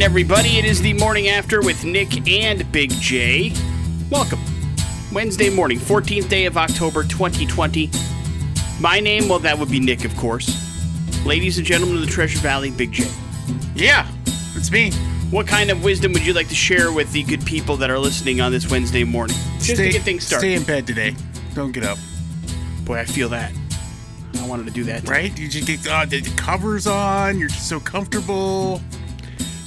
morning, everybody. It is the morning after with Nick and Big J. Welcome. Wednesday morning, 14th day of October 2020. My name, well, that would be Nick, of course. Ladies and gentlemen of the Treasure Valley, Big J. Yeah, it's me. What kind of wisdom would you like to share with the good people that are listening on this Wednesday morning? Just to get things started. Stay in bed today. Don't get up. Boy, I feel that. I wanted to do that. today. Right? You just get uh, the the covers on. You're just so comfortable.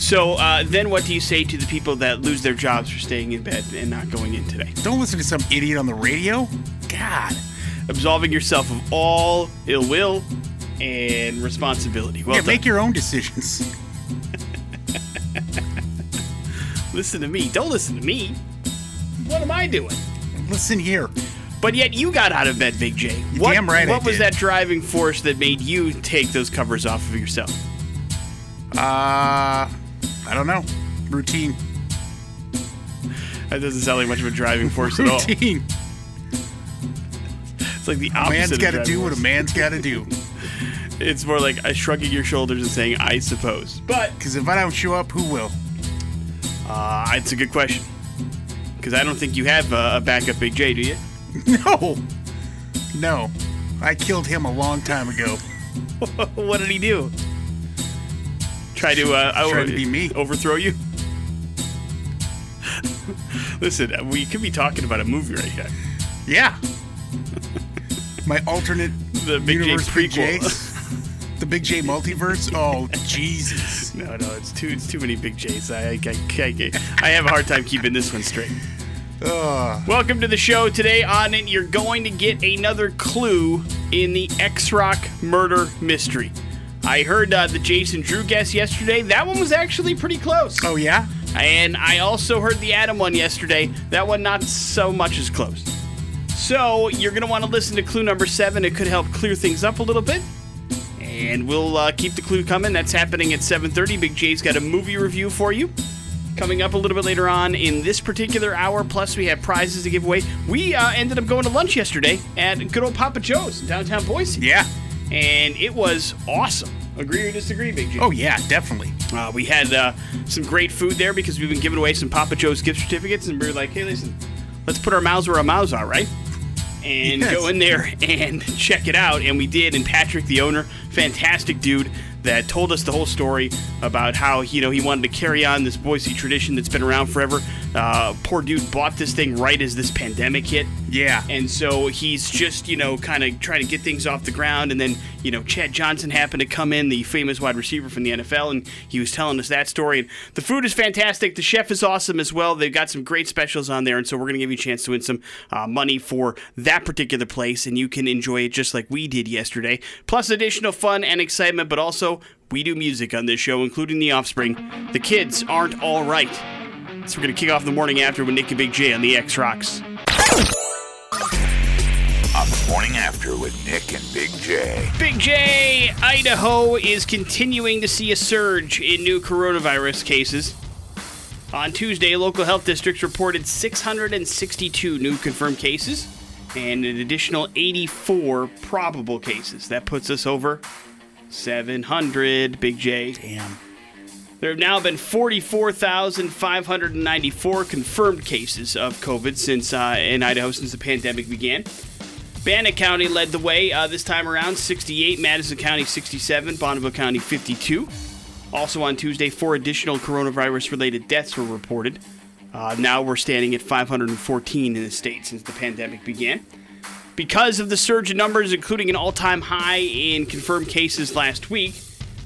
So uh, then, what do you say to the people that lose their jobs for staying in bed and not going in today? Don't listen to some idiot on the radio. God. Absolving yourself of all ill will and responsibility. Well yeah, done. make your own decisions. listen to me. Don't listen to me. What am I doing? Listen here. But yet you got out of bed, Big J. What, damn right I What was did. that driving force that made you take those covers off of yourself? Uh, I don't know. Routine. That doesn't sound like much of a driving force at all. Routine. It's like the A opposite. man's of got to do what a man's got to do. It's more like a shrugging your shoulders and saying, "I suppose." But Because if I don't show up, who will? uh, it's a good question because I don't think you have a, a backup Big J, do you? No. No. I killed him a long time ago. what did he do? Try to uh, over- to be me. overthrow you? Listen, uh, we could be talking about a movie right here. Yeah. My alternate The Big J universe Big. J's. the Big J multiverse. Oh Jesus! No, no, it's too it's too many Big J's. I I, I, I have a hard time keeping this one straight. Ugh. Welcome to the show. Today on it, you're going to get another clue in the X Rock murder mystery. I heard uh, the Jason Drew guess yesterday. That one was actually pretty close. Oh yeah. And I also heard the Adam one yesterday. That one not so much as close. So you're gonna want to listen to clue number seven. It could help clear things up a little bit. And we'll uh, keep the clue coming. That's happening at 7:30. Big J's got a movie review for you. Coming up a little bit later on in this particular hour. Plus, we have prizes to give away. We uh, ended up going to lunch yesterday at good old Papa Joe's in downtown Boise, Yeah. And it was awesome. Agree or disagree, Big J? Oh yeah. Definitely. Uh, we had uh, some great food there because we've been giving away some Papa Joe's gift certificates, and we were like, hey, listen, let's put our mouths where our mouths are, right? And Yes. go in there and check it out. And we did. And Patrick, the owner, fantastic dude that told us the whole story about how you know he wanted to carry on this Boise tradition that's been around forever. Uh, poor dude bought this thing right as this pandemic hit. Yeah. And so he's just, you know, kind of trying to get things off the ground. And then, you know, Chad Johnson happened to come in, the famous wide receiver from the NFL, and he was telling us that story. And the food is fantastic. The chef is awesome as well. They've got some great specials on there. And so we're going to give you a chance to win some uh, money for that particular place. And you can enjoy it just like we did yesterday. Plus additional fun and excitement, but also we do music on this show, including The Offspring. The kids aren't all right. So we're going to kick off the morning after with Nick and Big J on the X Rocks. on the morning after with Nick and Big J. Big J, Idaho is continuing to see a surge in new coronavirus cases. On Tuesday, local health districts reported 662 new confirmed cases and an additional 84 probable cases. That puts us over 700, Big J. Damn. There have now been 44,594 confirmed cases of COVID since uh, in Idaho since the pandemic began. Bannock County led the way uh, this time around, 68. Madison County 67. Bonneville County 52. Also on Tuesday, four additional coronavirus-related deaths were reported. Uh, now we're standing at 514 in the state since the pandemic began. Because of the surge in numbers, including an all-time high in confirmed cases last week,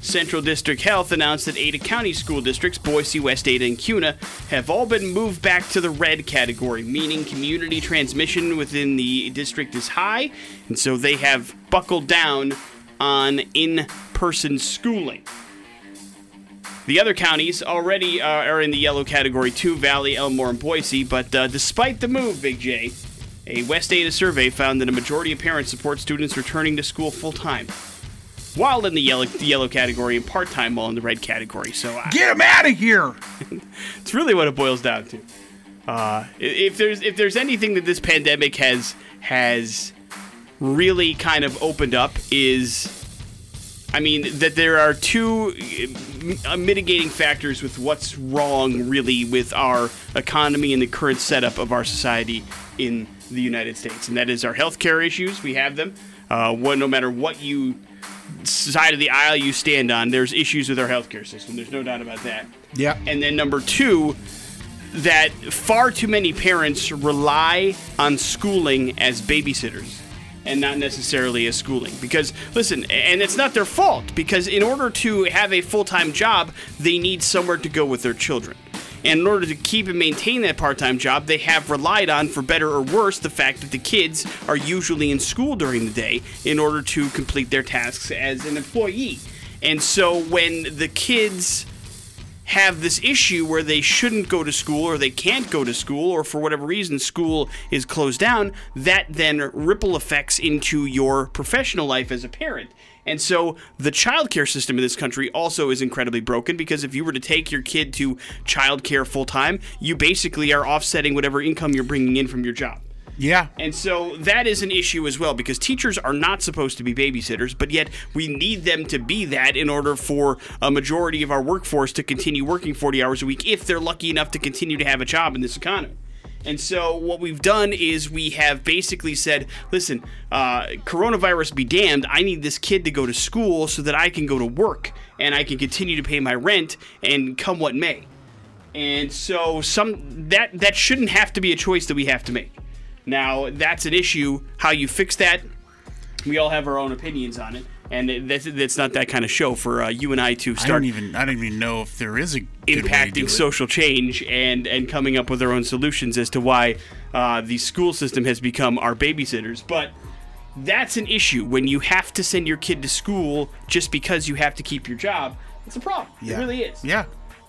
Central District Health announced that Ada County school districts, Boise, West Ada, and Kuna, have all been moved back to the red category, meaning community transmission within the district is high, and so they have buckled down on in person schooling. The other counties already uh, are in the yellow category too Valley, Elmore, and Boise, but uh, despite the move, Big J, a West Ada survey found that a majority of parents support students returning to school full time. While in the yellow, the yellow category and part time while in the red category. So uh, Get him out of here. it's really what it boils down to. Uh, if there's if there's anything that this pandemic has has really kind of opened up is, I mean, that there are two uh, mitigating factors with what's wrong really with our economy and the current setup of our society in the United States, and that is our healthcare issues. We have them. Uh, what, no matter what you side of the aisle you stand on, there's issues with our healthcare system. There's no doubt about that. Yeah. And then number two, that far too many parents rely on schooling as babysitters and not necessarily as schooling. Because, listen, and it's not their fault, because in order to have a full time job, they need somewhere to go with their children. And in order to keep and maintain that part time job, they have relied on, for better or worse, the fact that the kids are usually in school during the day in order to complete their tasks as an employee. And so when the kids have this issue where they shouldn't go to school or they can't go to school or for whatever reason school is closed down, that then ripple effects into your professional life as a parent. And so the childcare system in this country also is incredibly broken because if you were to take your kid to childcare full time, you basically are offsetting whatever income you're bringing in from your job. Yeah. And so that is an issue as well because teachers are not supposed to be babysitters, but yet we need them to be that in order for a majority of our workforce to continue working 40 hours a week if they're lucky enough to continue to have a job in this economy. And so what we've done is we have basically said, listen, uh, coronavirus be damned, I need this kid to go to school so that I can go to work and I can continue to pay my rent and come what may. And so some that that shouldn't have to be a choice that we have to make. Now, that's an issue. How you fix that, we all have our own opinions on it. And it- that's, that's not that kind of show for uh, you and I to I start don't even I don't even know if there is a good way to do impacting social change and, and coming up with our own solutions as to why uh, the school system has become our babysitters. But that's an issue when you have to send your kid to school just because you have to keep your job. It's a problem. Yeah. It really is. Yeah.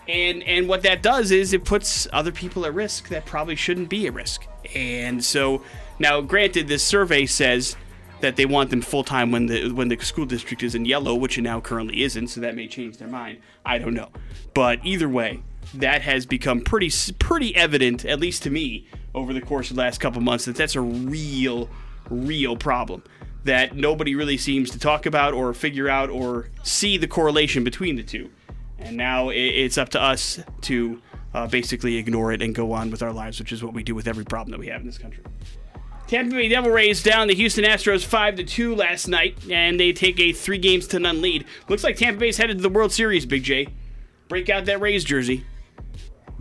And and what that does is it puts other people at risk that probably shouldn't be at risk. And so now, granted, this survey says that they want them full time when the when the school district is in yellow, which it now currently isn't. So that may change their mind. I don't know. But either way, that has become pretty pretty evident, at least to me, over the course of the last couple months, that that's a real real problem that nobody really seems to talk about or figure out or see the correlation between the two. And now it's up to us to uh, basically ignore it and go on with our lives, which is what we do with every problem that we have in this country. Tampa Bay Devil Rays down the Houston Astros five to two last night, and they take a three games to none lead. Looks like Tampa Bay's headed to the World Series. Big J, break out that Rays jersey,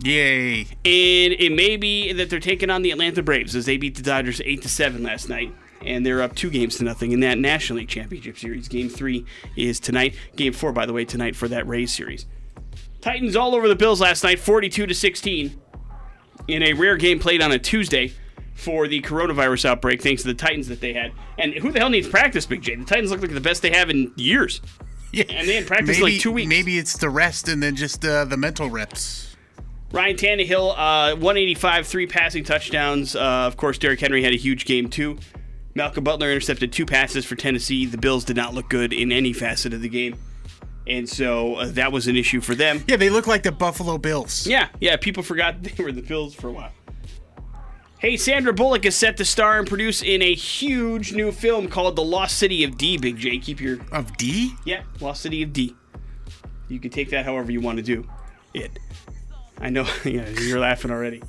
Yay. and it may be that they're taking on the Atlanta Braves as they beat the Dodgers eight to seven last night. And they're up two games to nothing in that National League Championship Series. Game three is tonight. Game four, by the way, tonight for that Rays series. Titans all over the Bills last night, 42 to 16, in a rare game played on a Tuesday for the coronavirus outbreak, thanks to the Titans that they had. And who the hell needs practice, Big J? The Titans look like the best they have in years. Yeah. And they hadn't practiced maybe, like two weeks. Maybe it's the rest and then just uh, the mental reps. Ryan Tannehill, uh, 185, three passing touchdowns. Uh, of course, Derrick Henry had a huge game too. Malcolm Butler intercepted two passes for Tennessee. The Bills did not look good in any facet of the game, and so uh, that was an issue for them. Yeah, they look like the Buffalo Bills. Yeah, yeah, people forgot they were the Bills for a while. Hey, Sandra Bullock is set to star and produce in a huge new film called The Lost City of D. Big J, keep your Of D? yeah, Lost City of D. You can take that however you want to do it. I know, yeah, you're laughing already.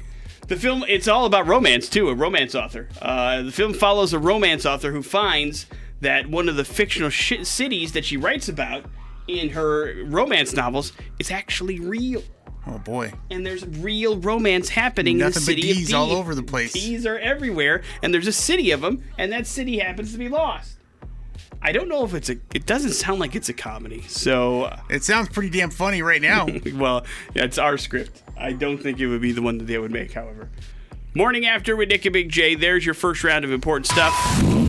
The film, it's all about romance too, a romance author. Uh, the film follows a romance author who finds that one of the fictional sh- cities that she writes about in her romance novels is actually real. Oh boy. And there's real romance happening in Nothing the but city of all over the place. D's are everywhere, and there's a city of them, and that city happens to be lost. I don't know if it's a. It doesn't sound like it's a comedy. So, uh, It sounds pretty damn funny right now. well, yeah, it's our script. I don't think it would be the one that they would make. However, morning after with Nick and Big J. There's your first round of important stuff.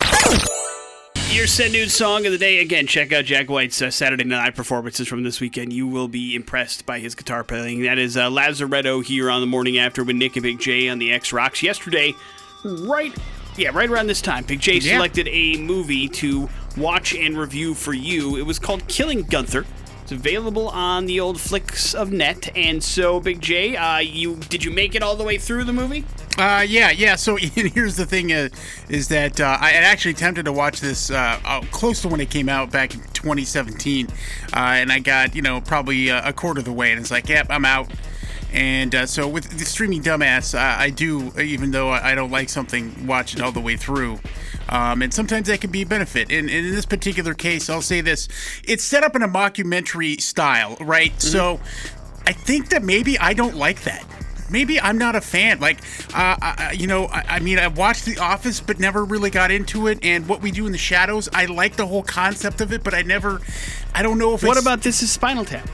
Your Send Nude song of the day. Again, check out Jack White's uh, Saturday Night performances from this weekend. You will be impressed by his guitar playing. That is uh, Lazaretto here on the morning after with Nick and Big J on the X Rocks. Yesterday, right, yeah, right around this time, Big J Yeah. selected a movie to watch and review for you. It was called Killing Gunther. It's available on the old flicks of net. And so, Big J, uh, you did you make it all the way through the movie? Uh, yeah, yeah. So here's the thing: uh, is that uh, I actually attempted to watch this uh, uh, close to when it came out back in 2017, uh, and I got you know probably a quarter of the way, and it's like, yep, I'm out. And uh, so with the streaming dumbass, I, I do, even though I don't like something, watch it all the way through. Um, and sometimes that can be a benefit. And, and in this particular case, I'll say this: it's set up in a mockumentary style, right? So I think that maybe I don't like that. Maybe I'm not a fan. Like, uh, I, you know, I, I mean, I watched The Office, but never really got into it. And What We Do in the Shadows, I like the whole concept of it, but I never, I don't know if What about this is Spinal Tap?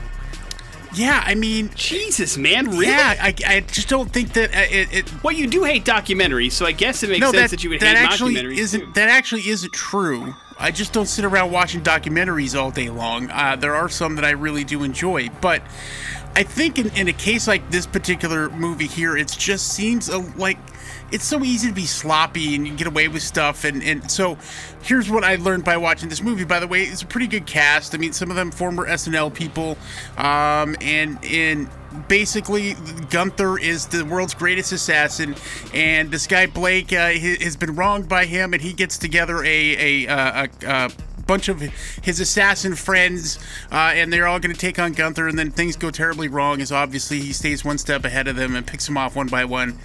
Yeah, I mean, Jesus, man, really? yeah, I, I just don't think that uh, it. it Well, you do hate documentaries, so I guess it makes no, sense that, that, you would that hate actually mockumentaries. isn't too. that actually isn't true. I just don't sit around watching documentaries all day long. Uh, there are some that I really do enjoy, but I think in, in a case like this particular movie here, it just seems a, like it's so easy to be sloppy and you get away with stuff. And, and so here's what I learned by watching this movie. By the way, it's a pretty good cast. I mean, some of them former SNL people, um, and and basically Gunther is the world's greatest assassin, and this guy Blake uh, has been wronged by him, and he gets together a a, uh, a, a bunch of his assassin friends, uh, and they're all going to take on Gunther, and then things go terribly wrong. As obviously he stays one step ahead of them and picks them off one by one.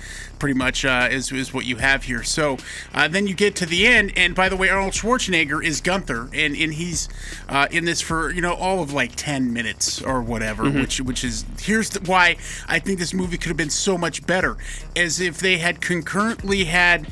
Pretty much uh, is, is what you have here. So uh, then you get to the end, and by the way, Arnold Schwarzenegger is Gunther, and, and he's uh, in this for you know all of like ten minutes or whatever, which which is here's the, why I think this movie could have been so much better, as if they had concurrently had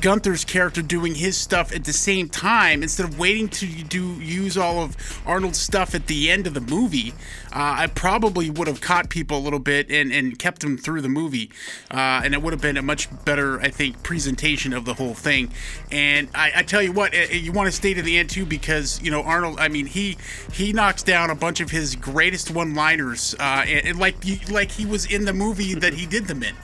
Gunther's character doing his stuff at the same time instead of waiting to do use all of Arnold's stuff at the end of the movie. Uh, I probably would have caught people a little bit and, and kept them through the movie, uh, and it would have been a much better, I think, presentation of the whole thing. And I, I tell you what, eh, you want to stay to the end too because you know Arnold. I mean, he he knocks down a bunch of his greatest one-liners, uh, and, and like like he was in the movie that he did them in.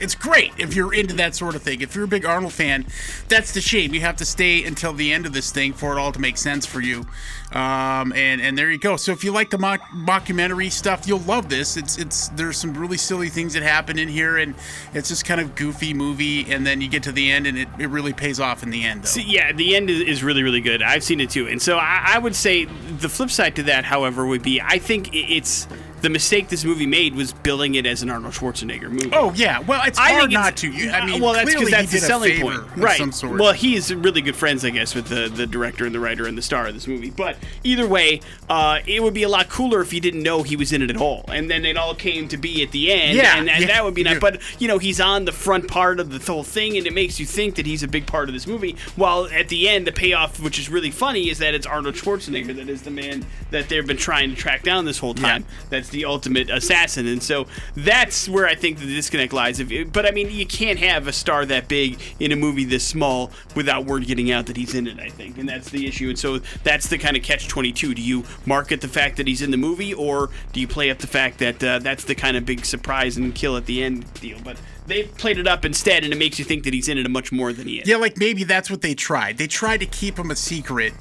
It's great if you're into that sort of thing. If you're a big Arnold fan, that's the shame. You have to stay until the end of this thing for it all to make sense for you. Um, and and there you go. So if you like the mock, mockumentary stuff, you'll love this. It's it's there's some really silly things that happen in here, and it's just kind of goofy movie. And then you get to the end, and it, it really pays off in the end. See, yeah, the end is, is really, really good. I've seen it too, and so I, I would say the flip side to that, however, would be I think it's the mistake this movie made was billing it as an Arnold Schwarzenegger movie. oh yeah, well it's I hard not to. You- I mean, well, that's because that's the selling point, right? Some sort. Well, he is really good friends, I guess, with the the director and the writer and the star of this movie. But either way, uh, it would be a lot cooler if you didn't know he was in it at all, and then it all came to be at the end. Yeah, and, and yeah, that would be nice. yeah. But you know, he's on the front part of the whole thing, and it makes you think that he's a big part of this movie. While at the end, the payoff, which is really funny, is that it's Arnold Schwarzenegger that is the man that they've been trying to track down this whole time. That's the ultimate assassin, and so that's where I think the disconnect lies. But I mean, you can't have a star that big in a movie this small without word getting out that he's in it. I think, and that's the issue. And so that's the kind of catch twenty two. Do you market the fact that he's in the movie, or do you play up the fact that uh, that's the kind of big surprise and kill at the end deal? But they played it up instead, and it makes you think that he's in it much more than he is. Yeah, like maybe that's what they tried. They tried to keep him a secret,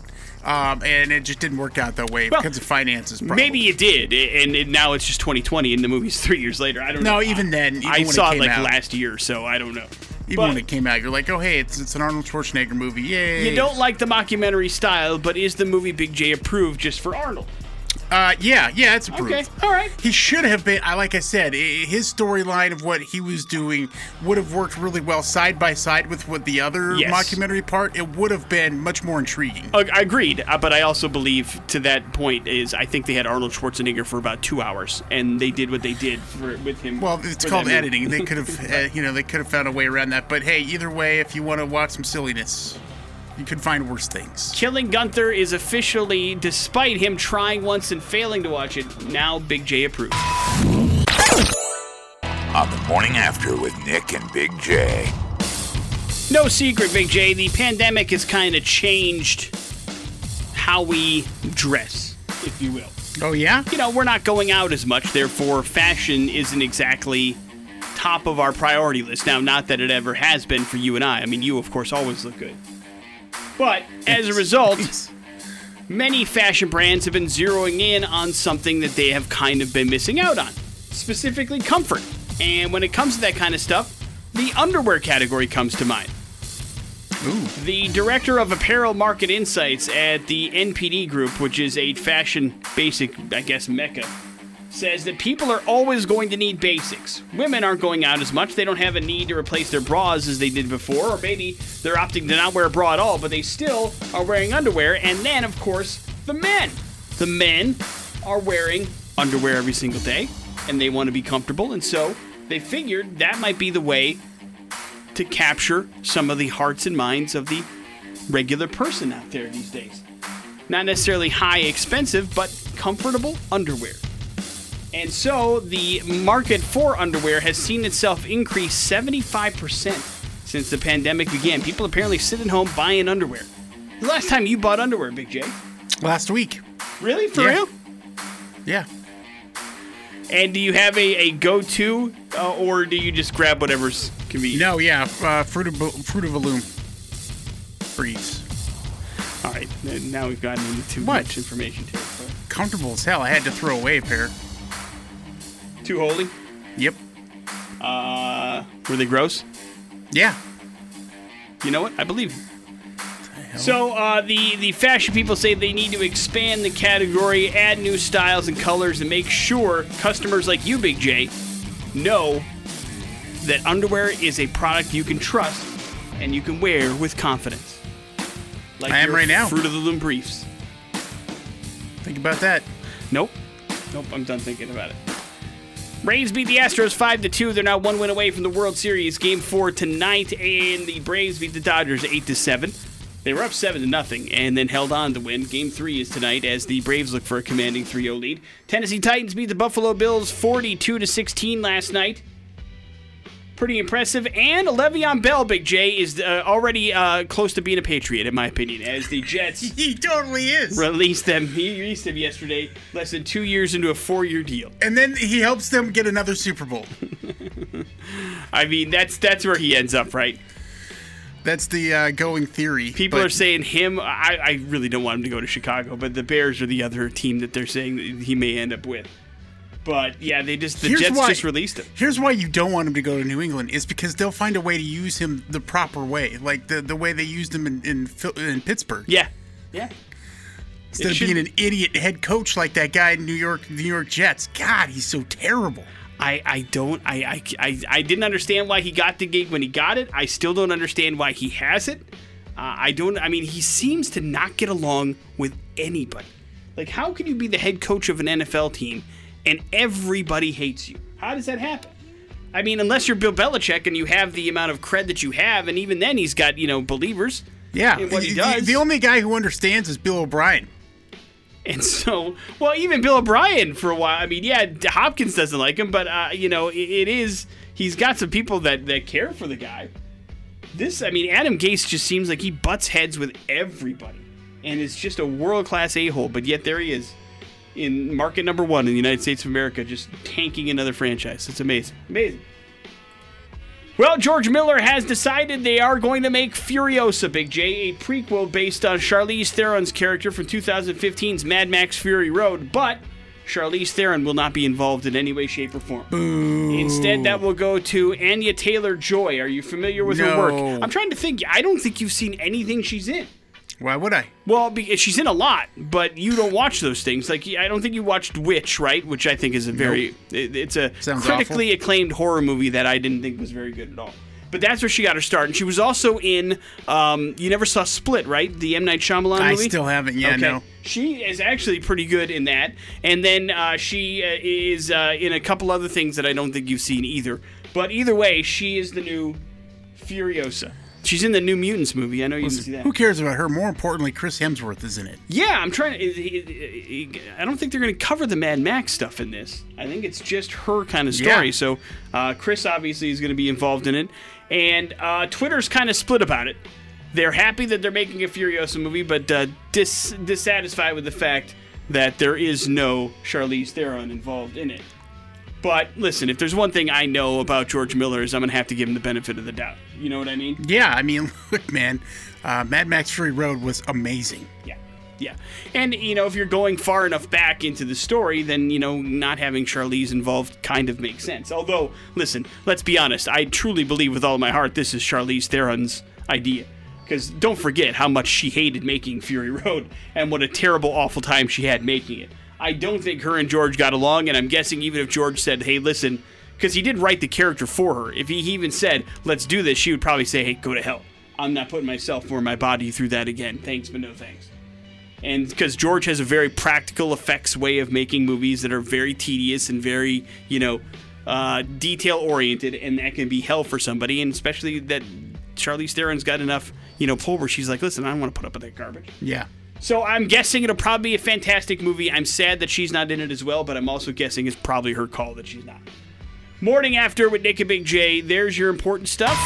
um, and it just didn't work out that way Well, because of finances. Probably. Maybe it did, and it, now it's just 2020, and the movie's three years later. I don't No, know. even then, even I it saw it came like out. last year, so I don't know. even But when it came out, you're like, oh hey, it's it's an Arnold Schwarzenegger movie. Yay! you don't like the mockumentary style, but is the movie Big J approved just for Arnold? Uh, yeah, yeah, it's approved. Okay, all right. He should have been. I like I said, his storyline of what he was doing would have worked really well side by side with what the other Yes. mockumentary part. It would have been much more intriguing. Ag- Agreed, uh, but I also believe to that point is I think they had Arnold Schwarzenegger for about two hours, and they did what they did for, with him. Well, it's called movie. editing. They could have, uh, you know, they could have found a way around that. But hey, either way, if you want to watch some silliness, you could find worse things. Killing Gunther is officially, despite him trying once and failing to watch it, now Big J approved. On the morning after with Nick and Big J. No secret, Big J, the pandemic has kind of changed how we dress, if you will. Oh yeah. You know, we're not going out as much, therefore, fashion isn't exactly top of our priority list. Now, not that it ever has been for you and I. I mean, you, of course, always look good. But as a result, many fashion brands have been zeroing in on something that they have kind of been missing out on, specifically comfort. And when it comes to that kind of stuff, the underwear category comes to mind. Ooh. The director of apparel market insights at the NPD Group, which is a fashion basic, I guess, mecca, says that people are always going to need basics. Women aren't going out as much. They don't have a need to replace their bras as they did before, or maybe they're opting to not wear a bra at all, but they still are wearing underwear. And then, of course, the men. The men are wearing underwear every single day, and they want to be comfortable, and so they figured that might be the way to capture some of the hearts and minds of the regular person out there these days. Not necessarily high expensive, but comfortable underwear. And so the market for underwear has seen itself increase 75% since the pandemic began. People apparently sit at home buying underwear. The last time you bought underwear, Big J? Last week. Really? For Yeah. real? Yeah. And do you have a, a go to, uh, or do you just grab whatever's convenient? No, yeah. Uh, Fruit of Fruit of a Loom. Breeds. All right, now we've gotten into too What? much information too. Comfortable as hell. I had to throw away a pair. Too holy? Yep. Uh, were they gross? Yeah. You know what? I believe. So uh, the the fashion people say they need to expand the category, add new styles and colors, and make sure customers like you, Big J, know that underwear is a product you can trust and you can wear with confidence. Like I am right now. Fruit of the Loom briefs. Think about that. Nope. Nope, I'm done thinking about it. Braves beat the Astros 5 to 2. They're now one win away from the World Series. Game 4 tonight and the Braves beat the Dodgers 8 to 7. They were up 7 to nothing and then held on to win. Game 3 is tonight as the Braves look for a commanding 3-0 lead. Tennessee Titans beat the Buffalo Bills 42 to 16 last night. Pretty impressive. And Le'Veon Bell, Big J, is uh, already uh, close to being a Patriot, in my opinion, as the Jets He totally is. released them. He released him yesterday, less than two years into a four-year deal. And then he helps them get another Super Bowl. I mean, that's that's where he ends up, right? That's the uh, going theory. People are saying him. I, I really don't want him to go to Chicago, but the Bears are the other team that they're saying that he may end up with. But yeah, they just the Here's Jets why- just released him. Here's why you don't want him to go to New England is because they'll find a way to use him the proper way, like the, the way they used him in in, in Pittsburgh. Yeah, yeah. Instead it of should- being an idiot head coach like that guy in New York, New York Jets. God, he's so terrible. I, I don't I, I, I, I didn't understand why he got the gig when he got it. I still don't understand why he has it. Uh, I don't. I mean, he seems to not get along with anybody. Like, how can you be the head coach of an NFL team and everybody hates you? How does that happen? I mean, unless you're Bill Belichick and you have the amount of cred that you have, and even then, he's got you know believers. Yeah, in what he the- does. The only guy who understands is Bill O'Brien. And so, well, even Bill O'Brien for a while. I mean, yeah, Hopkins doesn't like him, but uh, you know, it, it is. He's got some people that that care for the guy. This, I mean, Adam Gase just seems like he butts heads with everybody, and is just a world class a hole. But yet there he is, in market number one in the United States of America, just tanking another franchise. It's amazing, amazing. Well, George Miller has decided they are going to make Furiosa, Big J, a prequel based on Charlize Theron's character from 2015's Mad Max Fury Road, but Charlize Theron will not be involved in any way, shape, or form. Instead, that will go to Anya Taylor Joy. Are you familiar with her work? No. I'm trying to think. I don't think you've seen anything she's in. Why would I? Well, be- she's in a lot, but you don't watch those things. Like I don't think you watched Witch, right? Which I think is a very it- it's a Sounds critically acclaimed horror movie that I didn't think was very good at all. But that's where she got her start, and she was also in. Um, you never saw Split, right? The M Night Shyamalan I movie. I still haven't. Yeah, okay. no. She is actually pretty good in that, and then uh, she uh, is uh, in a couple other things that I don't think you've seen either. But either way, she is the new Furiosa. She's in the New Mutants movie. I know you didn't see that. Who cares about her? More importantly, Chris Hemsworth is in it. Yeah, I'm trying to. I don't think they're going to cover the Mad Max stuff in this. I think it's just her kind of story. Yeah. So uh, Chris obviously is going to be involved in it, and uh, Twitter's kind of split about it. They're happy that they're making a Furiosa movie, but uh, dis- dissatisfied with the fact that there is no Charlize Theron involved in it. But listen, if there's one thing I know about George Miller is I'm going to have to give him the benefit of the doubt. You know what I mean? Yeah, I mean, look, man, uh, Mad Max Fury Road was amazing. Yeah. Yeah. And, you know, if you're going far enough back into the story, then, you know, not having Charlize involved kind of makes sense. Although, listen, let's be honest, I truly believe with all my heart this is Charlize Theron's idea. Because don't forget how much she hated making Fury Road and what a terrible, awful time she had making it. I don't think her and George got along, and I'm guessing even if George said, hey, listen, because he did write the character for her, if he even said, let's do this, she would probably say, hey, go to hell. I'm not putting myself or my body through that again. Thanks, but no thanks and because George has a very practical effects way of making movies that are very tedious and very, you know, uh, detail oriented, and that can be hell for somebody, and especially that Charlize Theron's got enough, you know, pull where she's like, listen, I don't want to put up with that garbage. Yeah. So I'm guessing it'll probably be a fantastic movie. I'm sad that she's not in it as well, but I'm also guessing it's probably her call that she's not. Morning after with Nick and Big J. There's your important stuff.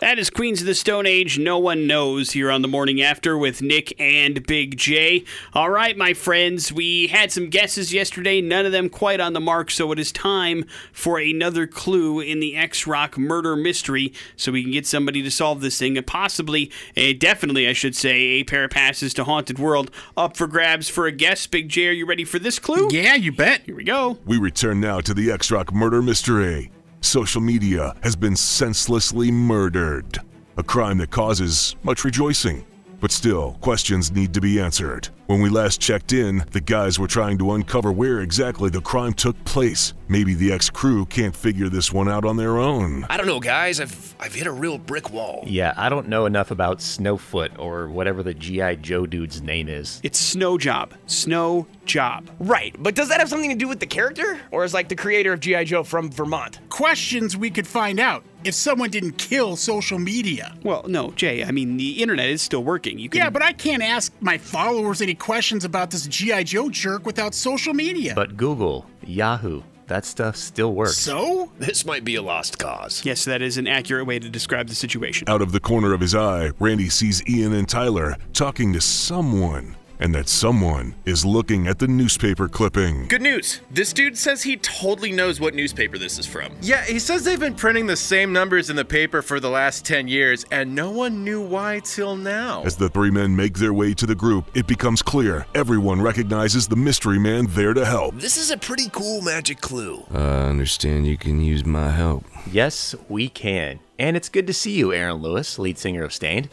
That is Queens of the Stone Age. No one knows here on the morning after with Nick and Big J. All right, my friends, we had some guesses yesterday, none of them quite on the mark, so it is time for another clue in the X Rock murder mystery so we can get somebody to solve this thing and possibly, a, definitely, I should say, a pair of passes to Haunted World up for grabs for a guess. Big J, are you ready for this clue? Yeah, you bet. Here we go. We return now to the X Rock murder mystery. Social media has been senselessly murdered. A crime that causes much rejoicing. But still, questions need to be answered. When we last checked in, the guys were trying to uncover where exactly the crime took place. Maybe the ex crew can't figure this one out on their own. I don't know, guys. I've I've hit a real brick wall. Yeah, I don't know enough about Snowfoot or whatever the G.I. Joe dude's name is. It's Snow Job. Snow Job. Right, but does that have something to do with the character, or is like the creator of GI Joe from Vermont? Questions we could find out if someone didn't kill social media. Well, no, Jay, I mean, the internet is still working. You can Yeah, but I can't ask my followers any questions about this G.I. Joe jerk without social media. But Google, Yahoo, that stuff still works. so? This might be a lost cause. Yes, that is an accurate way to describe the situation. Out of the corner of his eye, Randy sees Ian and Tyler talking to someone, and that someone is looking at the newspaper clipping. Good news. This dude says he totally knows what newspaper this is from. Yeah, he says they've been printing the same numbers in the paper for the last 10 years, and no one knew why till now. As the three men make their way to the group, it becomes clear everyone recognizes the mystery man there to help. This is a pretty cool magic clue. I understand you can use my help. Yes, we can. And it's good to see you, Aaron Lewis, lead singer of Staind.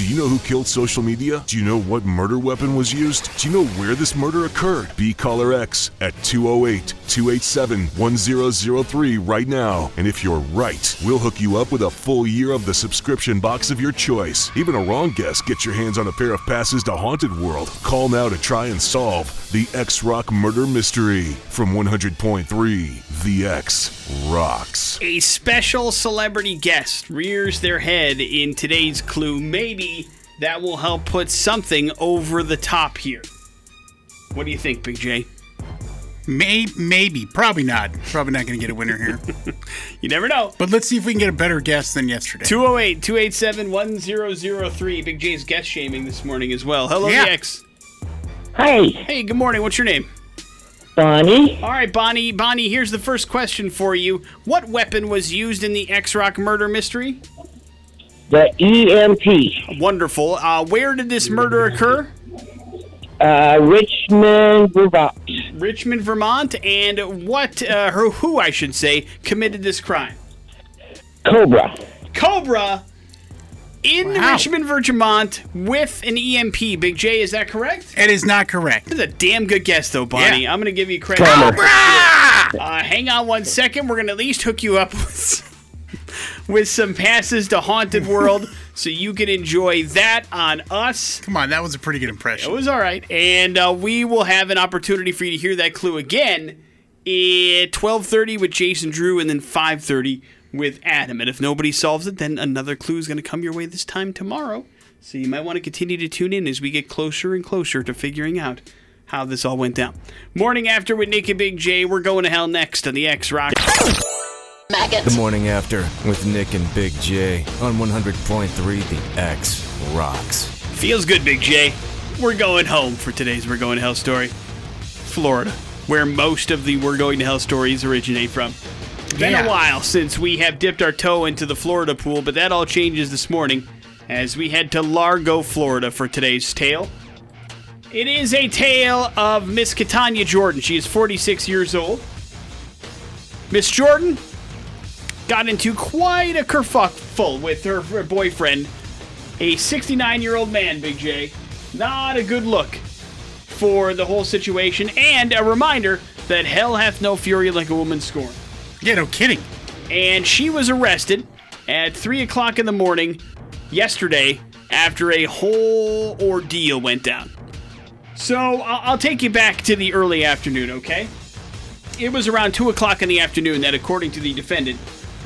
Do you know who killed social media? Do you know what murder weapon was used? Do you know where this murder occurred? Be caller X at 208 287 1003 right now. And if you're right, we'll hook you up with a full year of the subscription box of your choice. Even a wrong guess gets your hands on a pair of passes to Haunted World. Call now to try and solve the X Rock murder mystery from 100.3 The X Rocks. A special celebrity guest rears their head in today's clue. Maybe that will help put something over the top here. What do you think, Big J? May- maybe. Probably not. Probably not going to get a winner here. You never know. but let's see if we can get a better guess than yesterday. 208 287 1003. Big J's guest shaming this morning as well. Hello, Yeah. the X. Hi, Hey, good morning. What's your name? Bonnie. All right, Bonnie. Bonnie, here's the first question for you. What weapon was used in the X Rock murder mystery? The EMP. Wonderful. Uh, where did this murder occur? Uh, Richmond, Vermont. Richmond, Vermont. And what, uh, who, I should say, committed this crime? Cobra. Cobra in Wow. Richmond, Vermont with an EMP. Big J, is that correct? It is not correct. This is a damn good guess, though, Bonnie. Yeah. I'm going to give you credit. Cobra. Uh, hang on one second. We're going to at least hook you up with, with some passes to Haunted World so you can enjoy that on us. Come on, that was a pretty good impression. It was all right. And uh, we will have an opportunity for you to hear that clue again at 12.30 with Jason Drew and then 5.30 with Adam. And if nobody solves it, then another clue is going to come your way this time tomorrow. So you might want to continue to tune in as we get closer and closer to figuring out how this all went down. Morning after with Nick and Big J. We're going to hell next on the X Rock. The morning after with Nick and Big J on 100.3 The X Rocks. Feels good, Big J. We're going home for today's We're Going to Hell story. Florida, where most of the We're Going to Hell stories originate from. Been Yeah. a while since we have dipped our toe into the Florida pool, but that all changes this morning as we head to Largo, Florida for today's tale. It is a tale of Miss Catania Jordan. She is 46 years old. Miss Jordan got into quite a kerfuffle with her, her boyfriend, a 69 year old man, Big J. Not a good look for the whole situation, and a reminder that hell hath no fury like a woman scorned. Yeah, no kidding. And she was arrested at 3 o'clock in the morning yesterday after a whole ordeal went down. So I'll, I'll take you back to the early afternoon, okay? It was around 2 o'clock in the afternoon that, according to the defendant,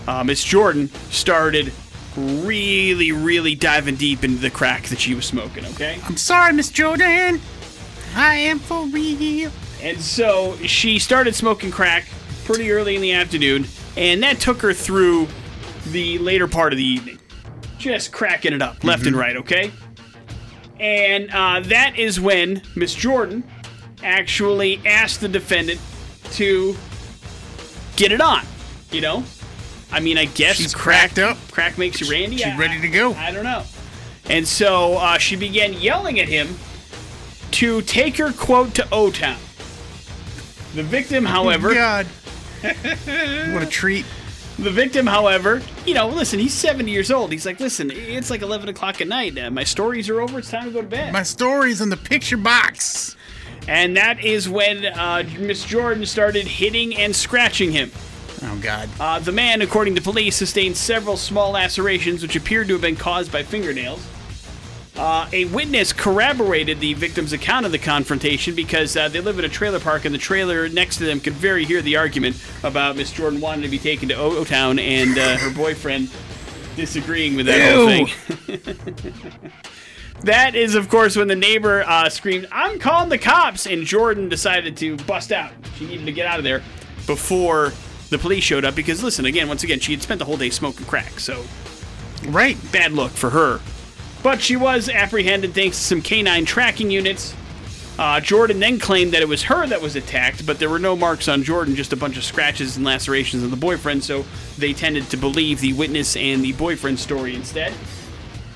uh, Miss Jordan started really, really diving deep into the crack that she was smoking, okay? I'm sorry, Miss Jordan. I am for real. And so she started smoking crack pretty early in the afternoon, and that took her through the later part of the evening. Just cracking it up left and right, okay? And uh, that is when Miss Jordan actually asked the defendant to get it on. You know? I mean, I guess She's crack, cracked up. Crack makes you randy. She's I- ready to go. I don't know. And so uh, she began yelling at him to take her, quote, to O Town. The victim, however, God. what a treat. the victim, however, you know, listen, he's 70 years old. He's like, listen, it's like 11 o'clock at night. Uh, my stories are over. It's time to go to bed. My story's in the picture box. and that is when uh, Miss Jordan started hitting and scratching him. Oh, God. Uh, the man, according to police, sustained several small lacerations which appeared to have been caused by fingernails. Uh, a witness corroborated the victim's account of the confrontation because uh, they live in a trailer park and the trailer next to them could very hear the argument about Miss Jordan wanting to be taken to O Town and uh, her boyfriend disagreeing with that whole thing. that is, of course, when the neighbor uh, screamed, I'm calling the cops! And Jordan decided to bust out. She needed to get out of there before the police showed up because, listen, again, once again, she had spent the whole day smoking crack, so Right. bad look for her. But she was apprehended thanks to some canine tracking units. Uh, Jordan then claimed that it was her that was attacked, but there were no marks on Jordan, just a bunch of scratches and lacerations on the boyfriend, so they tended to believe the witness and the boyfriend story instead.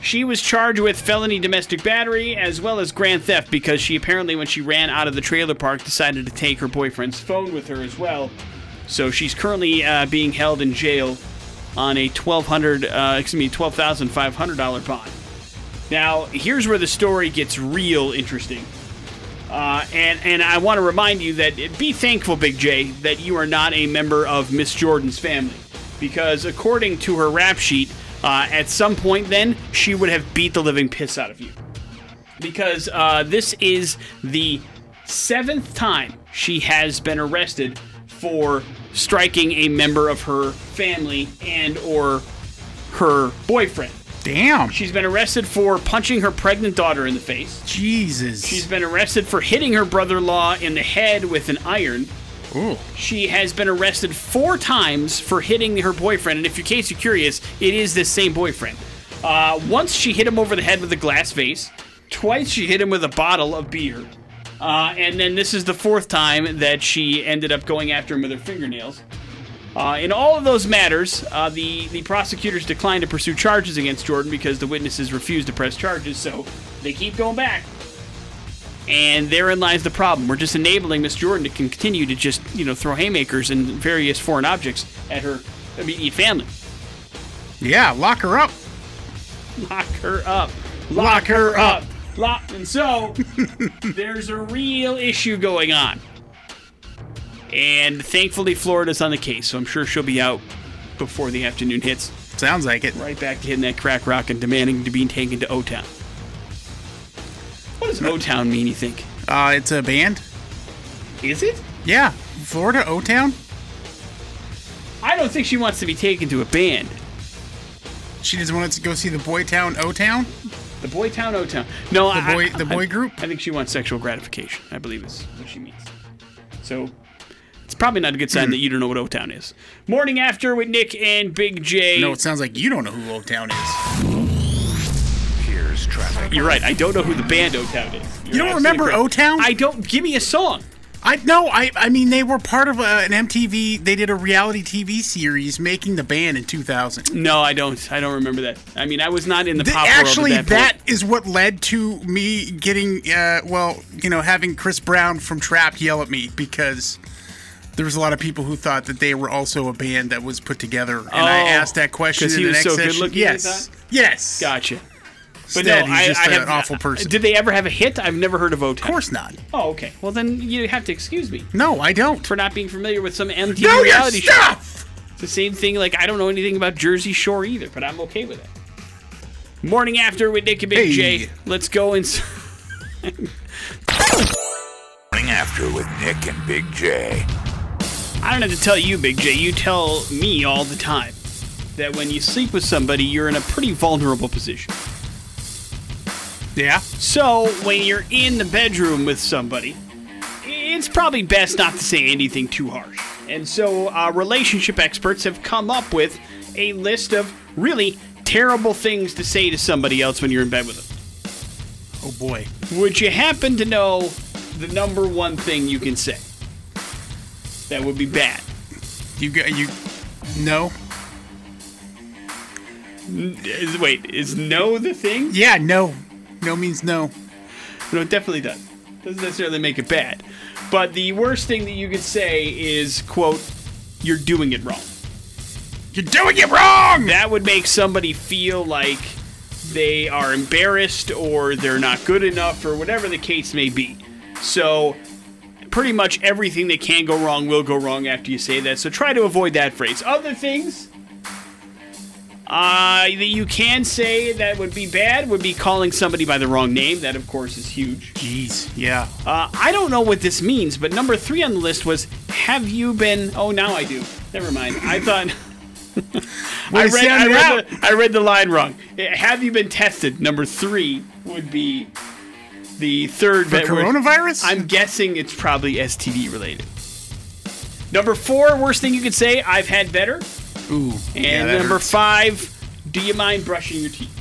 She was charged with felony domestic battery as well as grand theft because she apparently, when she ran out of the trailer park, decided to take her boyfriend's phone with her as well. So she's currently uh, being held in jail on a twelve hundred, uh, excuse me, twelve thousand five hundred dollar bond. Now, here's where the story gets real interesting. Uh, and and I want to remind you that be thankful, Big J, that you are not a member of Miss Jordan's family, because according to her rap sheet, uh, at some point then she would have beat the living piss out of you, because uh, this is the seventh time she has been arrested for striking a member of her family and or her boyfriend. Damn. She's been arrested for punching her pregnant daughter in the face. Jesus. She's been arrested for hitting her brother in law in the head with an iron. Ooh. She has been arrested four times for hitting her boyfriend. And if in case you're curious, it is this same boyfriend. Uh, once she hit him over the head with a glass vase. Twice she hit him with a bottle of beer. Uh, and then this is the fourth time that she ended up going after him with her fingernails. Uh, in all of those matters, uh, the, the prosecutors declined to pursue charges against Jordan because the witnesses refused to press charges, so they keep going back. And therein lies the problem. We're just enabling Miss Jordan to continue to just, you know, throw haymakers and various foreign objects at her immediate family. Yeah, lock her up. Lock her up. Lock, her up. Lock. And so, there's a real issue going on. And thankfully, Florida's on the case, so I'm sure she'll be out before the afternoon hits. Sounds like it. Right back to hitting that crack rock and demanding to be taken to O Town. What does O Town mean, you think? Uh, it's a band. Is it? Yeah, Florida O Town. I don't think she wants to be taken to a band. She just wanted to go see the Boy Town O Town. The Boy Town, O Town. No, The I- boy- I- the boy I- group? I think she wants sexual gratification. I believe is what she means. So it's probably not a good sign that you don't know what O Town is. Morning after with Nick and Big J. No, it sounds like you don't know who O Town is. Here's traffic. You're right. I don't know who the band O Town is. You're You don't remember. O Town? I don't. Give me a song. I no, I I mean they were part of a, an MTV. They did a reality TV series making the band in 2000. No, I don't. I don't remember that. I mean, I was not in the Th- pop actually, world at that, that is what led to me getting, uh, well, you know, having Chris Brown from Trapt yell at me because there was a lot of people who thought that they were also a band that was put together, and I Oh, asked that question 'cause in he the was next so session. good-looking, Yes, yes. Gotcha. But Instead, no, he's I, just I an have, awful person. Did they ever have a hit? I've never heard of O Of course not. Oh, okay. Well, then you have to excuse me No, I don't. for not being familiar with some MTV Know your reality show. stuff. It's the same thing. Like I don't know anything about Jersey Shore either, but I'm okay with it. Morning after with Nick and Big Hey. J. Let's go and. Morning after with Nick and Big J. I don't have to tell you, Big J. You tell me all the time that when you sleep with somebody, you're in a pretty vulnerable position. Yeah. So when you're in the bedroom with somebody, it's probably best not to say anything too harsh. And so uh, relationship experts have come up with a list of really terrible things to say to somebody else when you're in bed with them. Oh boy. Would you happen to know the number one thing you can say that would be bad? You got you. No. Is, wait, is no the thing? Yeah. No. No means no. No, it definitely does. Doesn't necessarily make it bad. But the worst thing that you could say is, quote, you're doing it wrong. You're doing it wrong. That would make somebody feel like they are embarrassed or they're not good enough or whatever the case may be. So, pretty much everything that can go wrong will go wrong after you say that. So, try to avoid that phrase. Other things uh, that you can say that would be bad would be calling somebody by the wrong name. That, of course, is huge. Jeez. Yeah. Uh, I don't know what this means, but number three on the list was Have you been. Oh, now I do. Never mind. I thought. I read, I, read the, I read the line wrong. Have you been tested? Number three would be the third. For coronavirus? I'm guessing it's probably STD related. Number four, worst thing you could say, I've had better. Ooh. And yeah, that number hurts. five, do you mind brushing your teeth?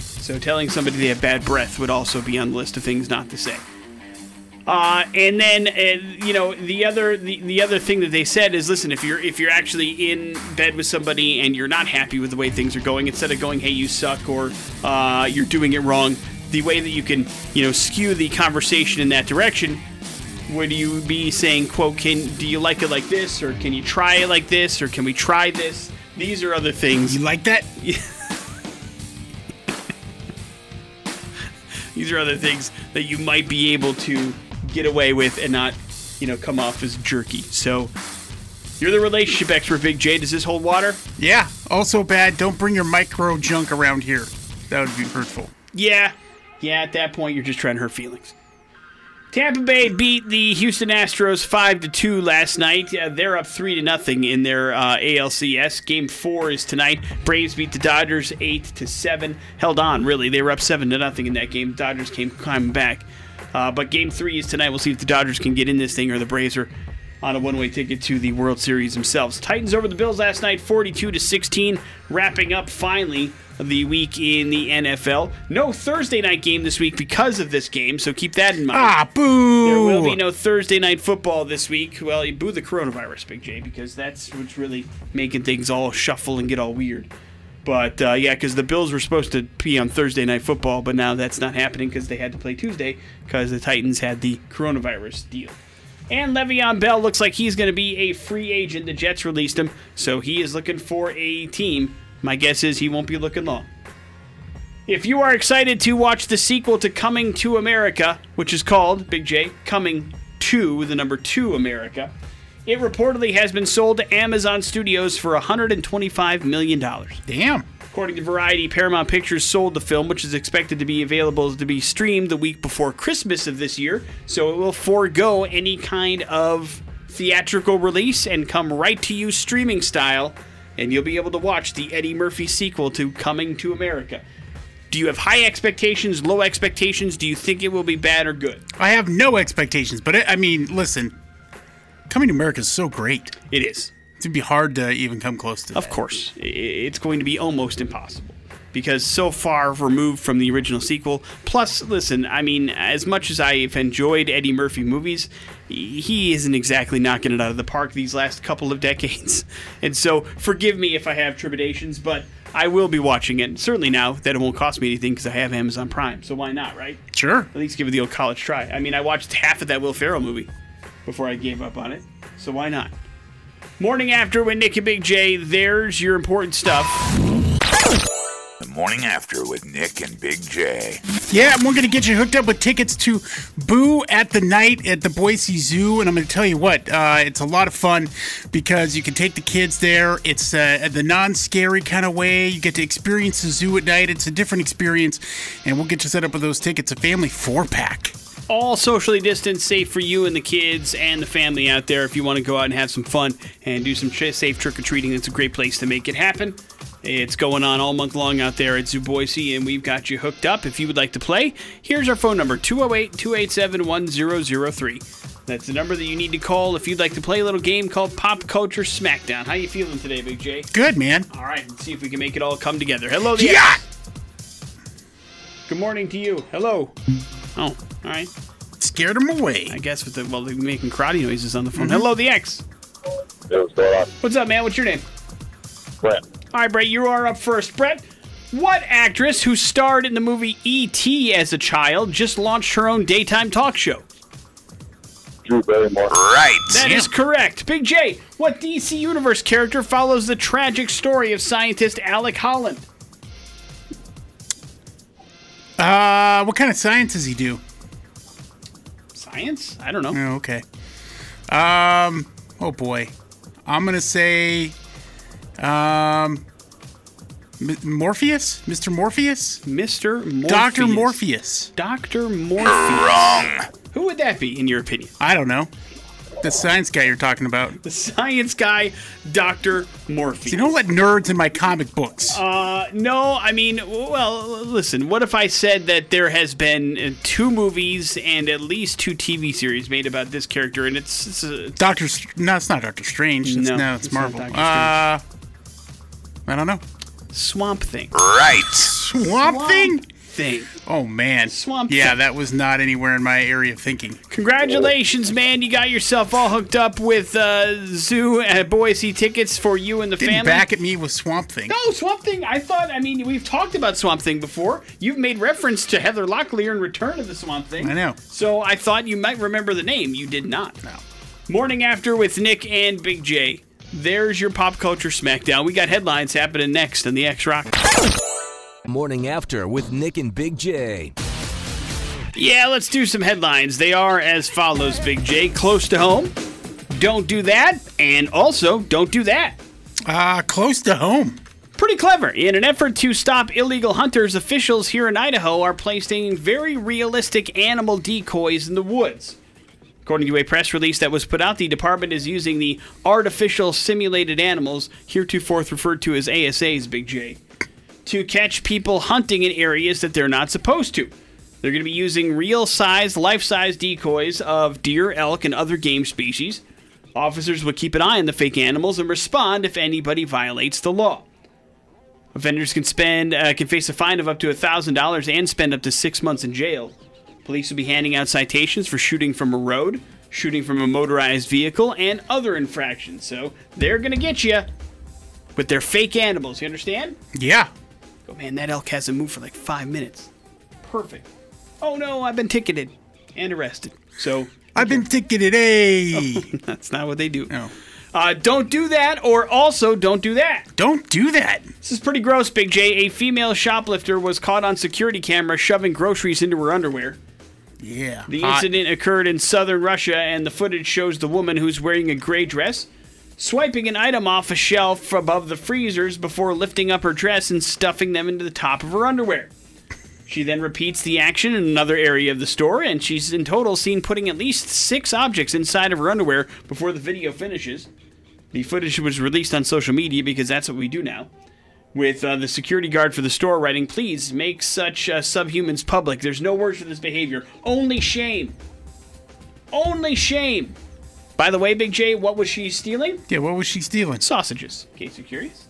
So telling somebody they have bad breath would also be on the list of things not to say. Uh, and then uh, you know the other the, the other thing that they said is listen if you're if you're actually in bed with somebody and you're not happy with the way things are going instead of going hey you suck or uh, you're doing it wrong the way that you can you know skew the conversation in that direction would you be saying quote can do you like it like this or can you try it like this or can we try this these are other things You like that? these are other things that you might be able to get away with and not you know come off as jerky so you're the relationship expert big j does this hold water Yeah. Also bad. Don't bring your micro junk around here. That would be hurtful. yeah yeah at that point you're just trying to hurt feelings Tampa Bay beat the Houston Astros five to two last night. Uh, they're up three to nothing in their uh, ALCS. Game four is tonight. Braves beat the Dodgers eight to seven. Held on, really. They were up seven to nothing in that game. Dodgers came climbing back. Uh, but game three is tonight. We'll see if the Dodgers can get in this thing or the Braves are on a one-way ticket to the World Series themselves. Titans over the Bills last night, 42 to 16, wrapping up finally the week in the NFL. No Thursday night game this week because of this game, so keep that in mind. Ah, boo. There will be no Thursday night football this week. Well, you boo the coronavirus, Big J, because that's what's really making things all shuffle and get all weird. But uh, yeah, because the Bills were supposed to be on Thursday night football, but now that's not happening because they had to play Tuesday because the Titans had the coronavirus deal. And Le'Veon Bell looks like he's going to be a free agent. The Jets released him, so he is looking for a team. My guess is he won't be looking long. If you are excited to watch the sequel to Coming to America, which is called, Big J, Coming to the number two America, it reportedly has been sold to Amazon Studios for $125 million. Damn. According to Variety, Paramount Pictures sold the film, which is expected to be available to be streamed the week before Christmas of this year, so it will forego any kind of theatrical release and come right to you streaming style, and you'll be able to watch the Eddie Murphy sequel to Coming to America. Do you have high expectations, low expectations? Do you think it will be bad or good? I have no expectations, but I, I mean, listen, coming to America is so great. It is. It'd be hard to even come close to Of that. course. It's going to be almost impossible. because so far removed from the original sequel. Plus, listen, I mean, as much as I've enjoyed Eddie Murphy movies, he isn't exactly knocking it out of the park these last couple of decades. And so, forgive me if I have trepidations, but I will be watching it. Certainly now that it won't cost me anything because I have Amazon Prime. So why not, right? Sure. At least give it the old college try. I mean, I watched half of that Will Ferrell movie before I gave up on it. So why not? Morning after with Nick and Big J. There's your important stuff. The morning after with Nick and Big J. Yeah, we're going to get you hooked up with tickets to Boo at the Night at the Boise Zoo. And I'm going to tell you what, uh, it's a lot of fun because you can take the kids there. It's uh, the non scary kind of way. You get to experience the zoo at night. It's a different experience. And we'll get you set up with those tickets, a family four pack. All socially distanced, safe for you and the kids and the family out there. If you want to go out and have some fun and do some safe trick or treating, it's a great place to make it happen. It's going on all month long out there at Zoo Boise, and we've got you hooked up. If you would like to play, here's our phone number 208 287 1003. That's the number that you need to call if you'd like to play a little game called Pop Culture Smackdown. How you feeling today, Big J? Good, man. All right, let's see if we can make it all come together. Hello, the Yeah! Good morning to you. Hello. Oh, all right. Scared him away. I guess with the well, they're making karate noises on the phone. Mm-hmm. Hello, the X. Hey, what's going on? What's up, man? What's your name? Brett. All right, Brett, you are up first. Brett, what actress who starred in the movie E.T. as a child just launched her own daytime talk show? Drew Barrymore. Right. That is correct. Big J, what DC Universe character follows the tragic story of scientist Alec Holland? Uh, what kind of science does he do? Science? I don't know. Oh, okay. Um, oh boy. I'm going to say, um, M- Morpheus? Mr. Morpheus? Mr. Morpheus. Dr. Morpheus. Dr. Morpheus. Wrong. Who would that be, in your opinion? I don't know. The science guy you're talking about. The science guy, Dr. Morpheus. You don't let nerds in my comic books. Uh, no, I mean, well, listen. What if I said that there has been uh, two movies and at least two TV series made about this character, and it's, it's a, Doctor, no, it's not Doctor Strange. It's, No, no, it's, it's Marvel. Doctor Uh, I don't know. Swamp Thing. Right. Swamp, Thing? Thing. Oh man, Swamp Yeah, Thing. that was not anywhere in my area of thinking. Congratulations, man! You got yourself all hooked up with uh, Zoo at Boise tickets for you and the Didn't family. back at me with Swamp Thing. No, Swamp Thing. I thought. I mean, we've talked about Swamp Thing before. You've made reference to Heather Locklear in Return of the Swamp Thing. I know. So I thought you might remember the name. You did not. No. Morning after with Nick and Big J. There's your pop culture smackdown. We got headlines happening next on the X Rock. Morning After with Nick and Big J. Yeah, let's do some headlines. They are as follows, Big J. Close to home. Don't do that. And also, don't do that. Uh, close to home. Pretty clever. In an effort to stop illegal hunters, officials here in Idaho are placing very realistic animal decoys in the woods. According to a press release that was put out, the department is using the artificial simulated animals, heretofore referred to as ASAs, Big J, to catch people hunting in areas that they're not supposed to. They're going to be using real size, life size decoys of deer, elk, and other game species. Officers will keep an eye on the fake animals and respond if anybody violates the law. Offenders can spend uh, can face a fine of up to thousand dollars and spend up to six months in jail. Police will be handing out citations for shooting from a road, shooting from a motorized vehicle, and other infractions. So they're gonna get you with their fake animals. You understand? Yeah. Oh man, that elk hasn't moved for like five minutes. Perfect. Oh no, I've been ticketed and arrested. So I've been ticketed. Hey. that's not what they do. No. Uh, don't do that, or also don't do that. Don't do that. This is pretty gross, Big J. A female shoplifter was caught on security camera shoving groceries into her underwear. Yeah. The Hot. incident occurred in southern Russia, and the footage shows the woman who's wearing a gray dress swiping an item off a shelf above the freezers before lifting up her dress and stuffing them into the top of her underwear. She then repeats the action in another area of the store, and she's in total seen putting at least six objects inside of her underwear before the video finishes. The footage was released on social media because that's what we do now. With uh, the security guard for the store writing, please make such uh, subhumans public. There's no words for this behavior. Only shame. Only shame. By the way, Big J, what was she stealing? Yeah, what was she stealing? Sausages, in case you're curious.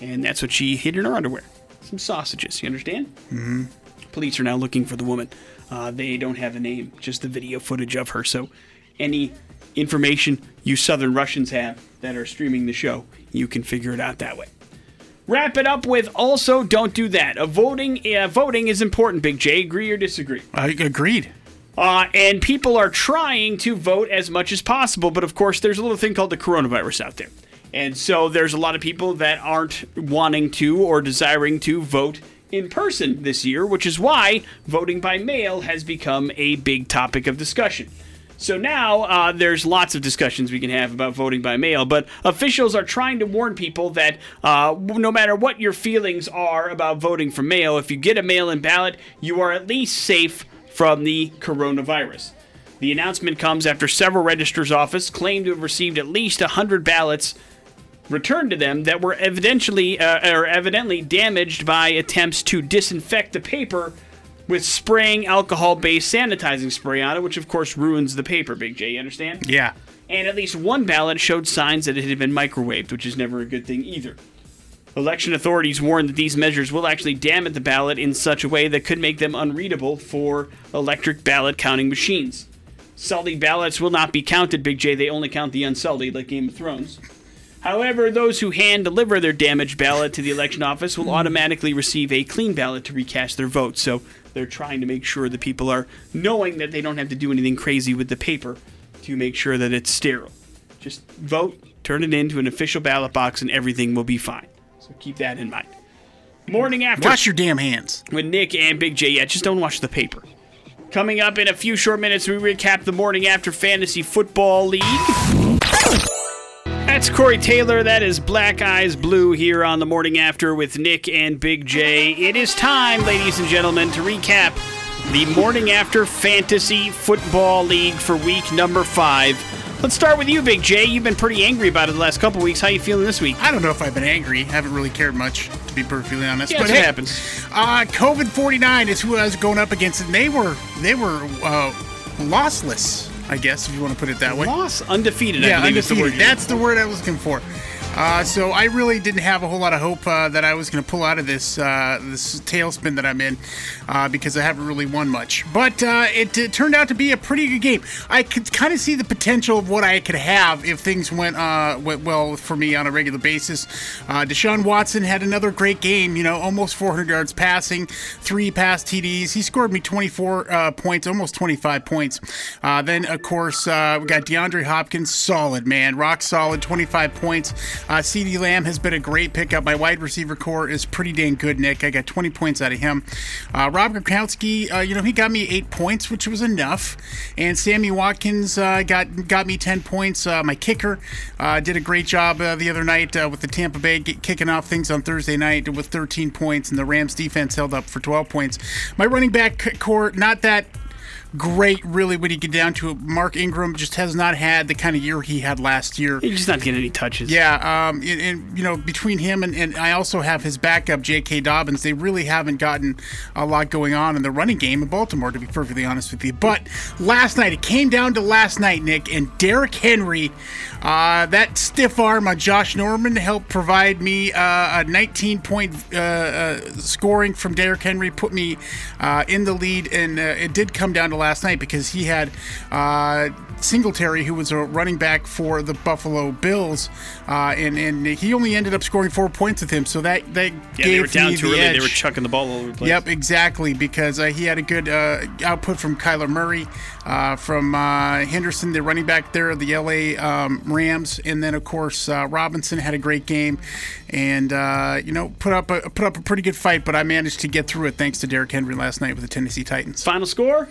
And that's what she hid in her underwear. some sausages. You understand? Mm-hmm. Police are now looking for the woman. Uh, they don't have a name, just the video footage of her. So, any information you Southern Russians have that are streaming the show, you can figure it out that way. Wrap it up with also don't do that. A voting, uh, voting is important. Big J, agree or disagree? I agreed. Uh, and people are trying to vote as much as possible, but of course, there's a little thing called the coronavirus out there. And so there's a lot of people that aren't wanting to or desiring to vote in person this year, which is why voting by mail has become a big topic of discussion. So now uh, there's lots of discussions we can have about voting by mail, but officials are trying to warn people that uh, no matter what your feelings are about voting for mail, if you get a mail in ballot, you are at least safe from the coronavirus. The announcement comes after several registrars' office claimed to have received at least 100 ballots returned to them that were evidently uh, or evidently damaged by attempts to disinfect the paper with spraying alcohol-based sanitizing spray on it, which of course ruins the paper. Big J, you understand? Yeah. And at least one ballot showed signs that it had been microwaved, which is never a good thing either. Election authorities warn that these measures will actually damage the ballot in such a way that could make them unreadable for electric ballot counting machines. Sullied ballots will not be counted, Big J. They only count the unsullied, like Game of Thrones. However, those who hand deliver their damaged ballot to the election office will automatically receive a clean ballot to recast their vote. So they're trying to make sure that people are knowing that they don't have to do anything crazy with the paper to make sure that it's sterile. Just vote, turn it into an official ballot box, and everything will be fine. So keep that in mind. Morning after. Wash your damn hands. With Nick and Big J. Yeah, just don't wash the paper. Coming up in a few short minutes, we recap the morning after fantasy football league. That's Corey Taylor. That is Black Eyes Blue here on the morning after with Nick and Big J. It is time, ladies and gentlemen, to recap the morning after fantasy football league for week number five. Let's start with you, Big J. You've been pretty angry about it the last couple weeks. How you feeling this week? I don't know if I've been angry. I haven't really cared much, to be perfectly honest. Yeah, but what hey, happens. Uh, COVID forty nine is who I was going up against, and they were they were uh, lossless. I guess if you want to put it that way. Loss undefeated. I Yeah, believe is the word. That's the word I was looking for. Uh, so I really didn't have a whole lot of hope uh, that I was going to pull out of this uh, this tailspin that I'm in uh, because I haven't really won much. But uh, it, it turned out to be a pretty good game. I could kind of see the potential of what I could have if things went uh, went well for me on a regular basis. Deshaun Watson had another great game. You know, almost 400 yards passing, three pass TDs. He scored me 24 uh, points, almost 25 points. Then of course we got DeAndre Hopkins, solid man, rock solid, 25 points. Uh, CeeDee Lamb has been a great pickup. My wide receiver core is pretty dang good, Nick. I got 20 points out of him. Uh, Rob Gronkowski, uh, you know, he got me eight points, which was enough. And Sammy Watkins uh, got got me 10 points. Uh, my kicker uh, did a great job the other night with the Tampa Bay get, kicking off things on Thursday night with 13 points, and the Rams defense held up for 12 points. My running back core, not that great, really, when you get down to it. Mark Ingram just has not had the kind of year he had last year. He's just not getting any touches. Yeah, um, and, and, you know, between him and, and I also have his backup, J.K. Dobbins. They really haven't gotten a lot going on in the running game in Baltimore, to be perfectly honest with you. But last night, it came down to last night, Nick, and Derrick Henry, uh, that stiff arm on Josh Norman helped provide me uh, a 19 point uh, uh, scoring from Derrick Henry, put me uh, in the lead, and uh, it did come down to last night because he had. Uh, Singletary, who was a running back for the Buffalo Bills, uh, and and he only ended up scoring four points with him. So that that Yeah, gave they were down me too the early. edge. They were chucking the ball all over the place. Yep, exactly. Because uh, he had a good uh, output from Kyler Murray, uh, from uh, Henderson, the running back there, of the LA um, Rams, and then of course uh, Robinson had a great game, and uh, you know put up a put up a pretty good fight. But I managed to get through it thanks to Derrick Henry last night with the Tennessee Titans. Final score?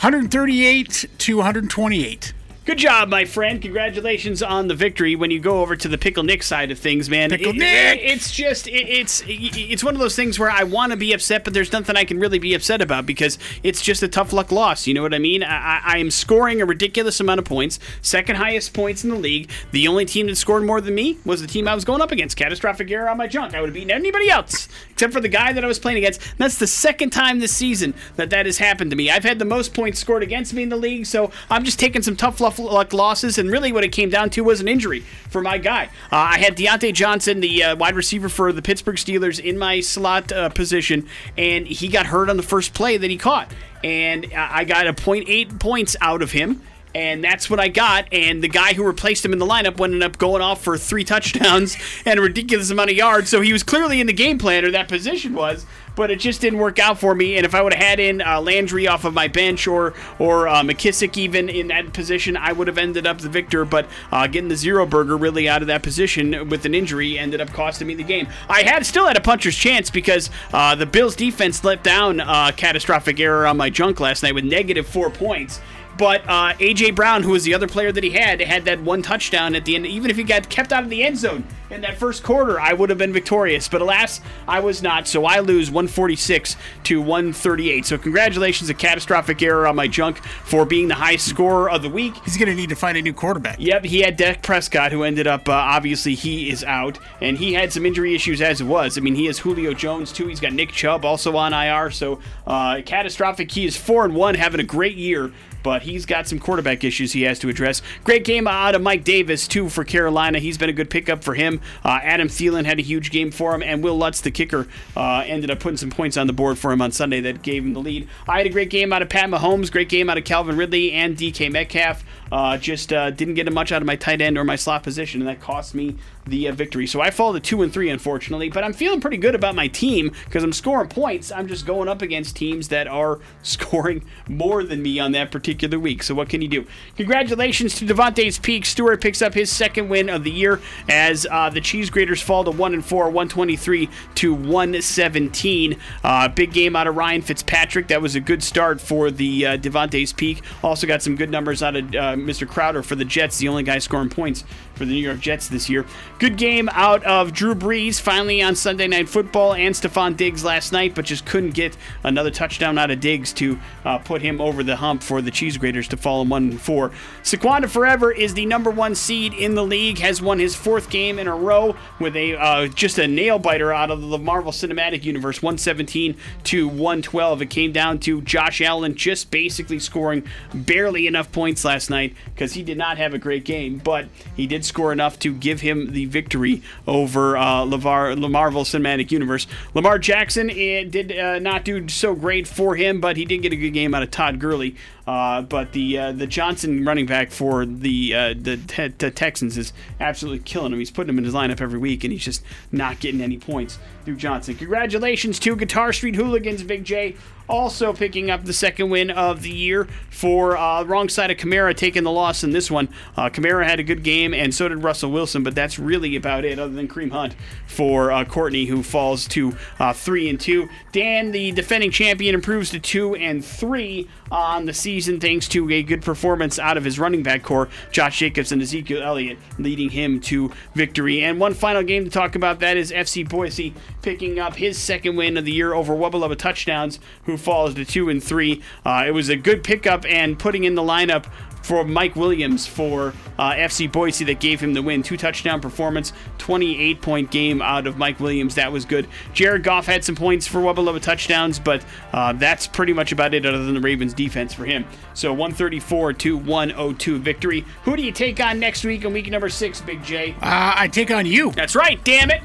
138 to 128. Good job, my friend. Congratulations on the victory. When you go over to the Pickle Nick side of things, man, Pickle it- Nick! it's just it, it's it's one of those things where I want to be upset, but there's nothing I can really be upset about because it's just a tough luck loss. You know what I mean? I, I, I am scoring a ridiculous amount of points, second highest points in the league. The only team that scored more than me was the team I was going up against. Catastrophic error on my junk. I would have beaten anybody else except for the guy that I was playing against. And that's the second time this season that that has happened to me. I've had the most points scored against me in the league, so I'm just taking some tough luck luck losses, and really what it came down to was an injury for my guy. Uh, I had Diontae Johnson, the uh, wide receiver for the Pittsburgh Steelers, in my slot uh, position, and he got hurt on the first play that he caught. And I got a 0.8 points out of him and that's what I got. And the guy who replaced him in the lineup ended up going off for three touchdowns and a ridiculous amount of yards. So he was clearly in the game plan, or that position was, but it just didn't work out for me. And if I would have had in uh, Landry off of my bench or or uh, McKissic even in that position, I would have ended up the victor. But uh, getting the zero burger really out of that position with an injury ended up costing me the game. I had still had a puncher's chance because uh, the Bills defense let down a catastrophic error on my junk last night with negative four points. But uh, AJ Brown, who was the other player that he had, had that one touchdown at the end. Even if he got kept out of the end zone in that first quarter, I would have been victorious. But alas, I was not. So I lose 146 to 138. So congratulations, a catastrophic error on my junk for being the highest scorer of the week. He's going to need to find a new quarterback. Yep, he had Dak Prescott, who ended up uh, obviously he is out, and he had some injury issues as it was. I mean, he has Julio Jones too. He's got Nick Chubb also on IR. So uh, catastrophic. He is four and one, having a great year but he's got some quarterback issues he has to address. Great game out of Mike Davis, too, for Carolina. He's been a good pickup for him. Uh, Adam Thielen had a huge game for him, and Will Lutz, the kicker, uh, ended up putting some points on the board for him on Sunday that gave him the lead. I had a great game out of Pat Mahomes, great game out of Calvin Ridley and DK Metcalf. Uh, just uh, didn't get much out of my tight end or my slot position, and that cost me the uh, victory. So I fall to two and three, unfortunately. But I'm feeling pretty good about my team because I'm scoring points. I'm just going up against teams that are scoring more than me on that particular week. So what can you do? Congratulations to Devontae's Peak. Stewart picks up his second win of the year as uh, the Cheese Graters fall to one and four, 123 to 117. Uh, big game out of Ryan Fitzpatrick. That was a good start for the uh, Devontae's Peak. Also got some good numbers out of uh, Mr. Crowder for the Jets, the only guy scoring points for the New York Jets this year. Good game out of Drew Brees finally on Sunday Night Football and Stefon Diggs last night, but just couldn't get another touchdown out of Diggs to uh, put him over the hump for the Cheese Graters to fall in 1 and 4. Saquonda Forever is the number one seed in the league, has won his fourth game in a row with a uh, just a nail biter out of the Marvel Cinematic Universe, 117 to 112. It came down to Josh Allen just basically scoring barely enough points last night because he did not have a great game, but he did score enough to give him the victory over uh, LeVar, the Marvel Cinematic Universe. Lamar Jackson it did uh, not do so great for him, but he did get a good game out of Todd Gurley. Uh, but the uh, the Johnson running back for the uh, the, te- the, Texans is absolutely killing him. He's putting him in his lineup every week, and he's just not getting any points through Johnson. Congratulations to Guitar Street Hooligans, Big J. Also picking up the second win of the year for uh, wrong side of Kamara taking the loss in this one. Uh, Kamara had a good game, and so did Russell Wilson, but that's really about it, other than Kareem Hunt for uh, Courtney, who falls to uh, three and two. Dan, the defending champion, improves to two and three on the season thanks to a good performance out of his running back core, Josh Jacobs and Ezekiel Elliott, leading him to victory. And one final game to talk about that is FC Boise picking up his second win of the year over Wubba Touchdowns, who falls to two and three. Uh, it was a good pickup and putting in the lineup for Mike Williams for uh, FC Boise that gave him the win. Two touchdown performance, 28 point game out of Mike Williams. That was good. Jared Goff had some points for Wubba touchdowns, but uh, that's pretty much about it other than the Ravens defense for him. So 134 to 102 victory. Who do you take on next week in week number six, Big J? Uh, I take on you. That's right, damn it.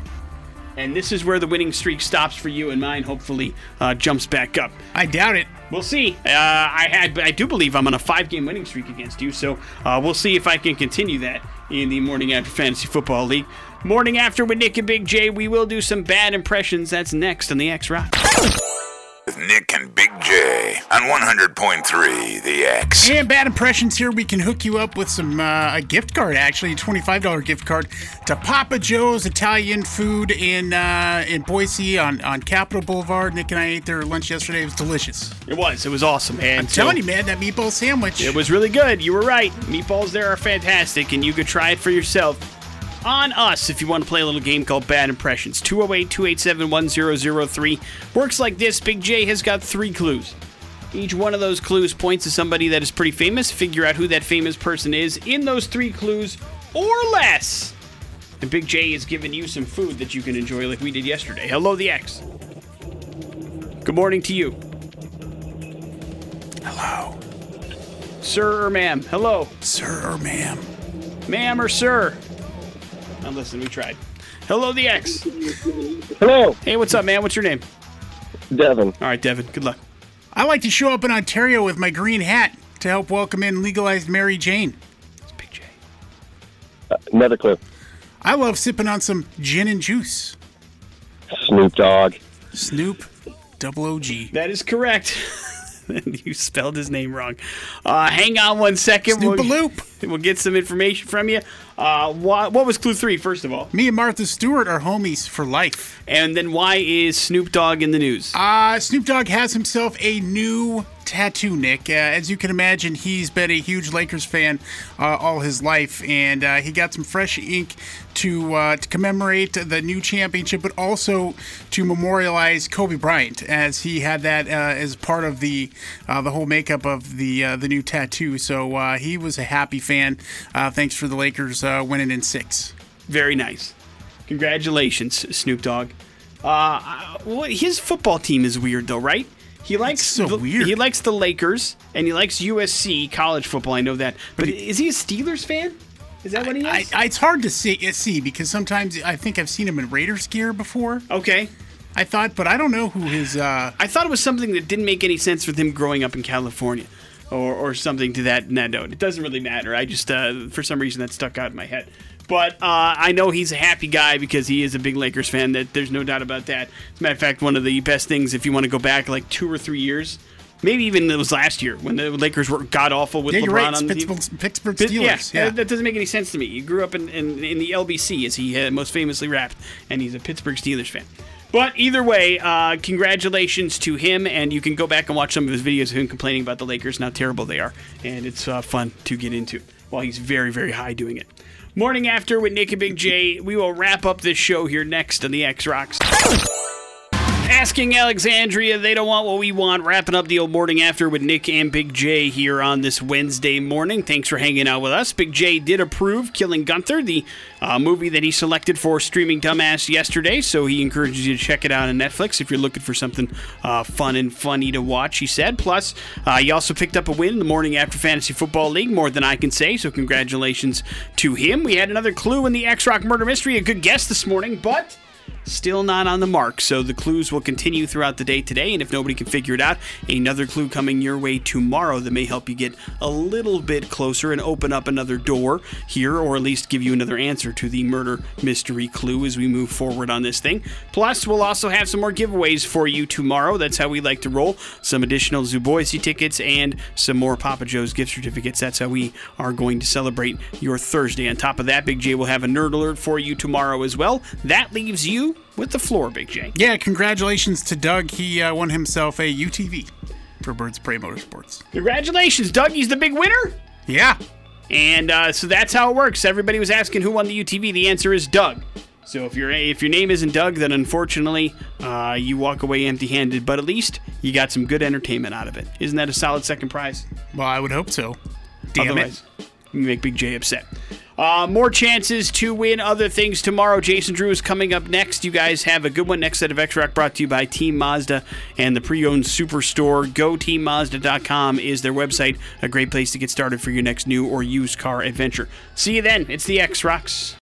And this is where the winning streak stops for you, and mine hopefully uh, jumps back up. I doubt it. We'll see. Uh, I had, I do believe I'm on a five-game winning streak against you, so uh, we'll see if I can continue that in the morning after fantasy football league. Morning after with Nick and Big J, we will do some bad impressions. That's next on the X Rock. With Nick and Big J on 100.3 The X. And bad impressions here. We can hook you up with some uh, a gift card, actually, a twenty-five dollar gift card to Papa Joe's Italian food in uh, in Boise on on Capitol Boulevard. Nick and I ate their lunch yesterday. It was delicious. It was. It was awesome. And I'm telling you, man, that meatball sandwich. It was really good. You were right. Meatballs there are fantastic, and you could try it for yourself on us if you want to play a little game called Bad Impressions. 208 287 1003. Works like this Big J has got three clues. Each one of those clues points to somebody that is pretty famous. Figure out who that famous person is in those three clues or less. And Big J is giving you some food that you can enjoy like we did yesterday. Hello, the X. Good morning to you. Hello. Sir or ma'am? Hello. Sir or ma'am? Ma'am or sir? Now listen, we tried. Hello, the X. Hello, Hey, what's up, man? What's your name? Devin. All right, Devin. Good luck. I like to show up in Ontario with my green hat to help welcome in legalized Mary Jane. It's Big J. Another clue. I love sipping on some gin and juice. Snoop Dogg. Snoop, double OG. That is correct. you spelled his name wrong. Uh, hang on one second. We'll, Snoop-a-loop. we'll get some information from you. Uh, what, what was clue three, first of all? Me and Martha Stewart are homies for life. And then why is Snoop Dogg in the news? Uh, Snoop Dogg has himself a new tattoo, Nick. Uh, as you can imagine, he's been a huge Lakers fan uh, all his life, and uh, he got some fresh ink to uh, to commemorate the new championship, but also to memorialize Kobe Bryant, as he had that uh, as part of the uh, the whole makeup of the uh, the new tattoo. So uh, he was a happy fan. Uh, thanks for the Lakers uh, winning in six. Very nice. Congratulations, Snoop Dogg. Uh, what, his football team is weird, though, right? He likes so the, weird. He likes the Lakers and he likes USC college football. I know that, but is he a Steelers fan? Is that what he I, is? I, it's hard to see, see because sometimes I think I've seen him in Raiders gear before. okay. I thought, but I don't know who his. Uh, I thought it was something that didn't make any sense with him growing up in California, or, or something to that, that note. It doesn't really matter. I just, uh, for some reason, that stuck out in my head. But uh, I know he's a happy guy because he is a big Lakers fan. That there's no doubt about that. As a matter of fact, one of the best things, if you want to go back like two or three years, maybe even it was last year when the Lakers were god awful with yeah, LeBron right. On the team. Pittsburgh, Pittsburgh Steelers. yeah, Yeah, That, that doesn't make any sense to me. He grew up in, in, in the LBC, as he uh, most famously rapped, and he's a Pittsburgh Steelers fan. But either way, uh, congratulations to him, and you can go back and watch some of his videos of him complaining about the Lakers and how terrible they are, and it's uh, fun to get into while he's very, very high doing it. Morning after with Nick and Big J. We will wrap up this show here next on the X Rocks. Asking Alexandria, they don't want what we want. Wrapping up the old morning after with Nick and Big J here on this Wednesday morning. Thanks for hanging out with us. Big J did approve Killing Gunther, the uh, movie that he selected for streaming Dumbass yesterday, so he encourages you to check it out on Netflix if you're looking for something uh, fun and funny to watch, he said. Plus, uh, he also picked up a win in the morning after Fantasy Football League, more than I can say, so congratulations to him. We had another clue in the X Rock murder mystery, a good guess this morning, but still not on the mark. So the clues will continue throughout the day today, and if nobody can figure it out, another clue coming your way tomorrow that may help you get a little bit closer and open up another door here, or at least give you another answer to the murder mystery clue as we move forward on this thing. Plus, we'll also have some more giveaways for you tomorrow. That's how we like to roll. Some additional Zoo Boise tickets and some more Papa Joe's gift certificates. That's how we are going to celebrate your Thursday. On top of that, Big J will have a nerd alert for you tomorrow as well. That leaves you with the floor, Big J. yeah. Congratulations to Doug. He uh, won himself a UTV for Birds Prey Motorsports. Congratulations, Doug. He's the big winner. Yeah, And uh, so that's how it works. Everybody was asking who won the UTV. The answer is Doug. So if your if your name isn't Doug, then unfortunately uh, you walk away empty-handed. But at least you got some good entertainment out of it. Isn't that a solid second prize? well, I would hope so. Damn Otherwise, it. you make Big J upset. Uh, more chances to win other things tomorrow. Jason Drew is coming up next. You guys have a good one. Next set of X Rock brought to you by Team Mazda and the pre owned superstore. GoTeamMazda.com is their website. A great place to get started for your next new or used car adventure. See you then. It's the X Rocks.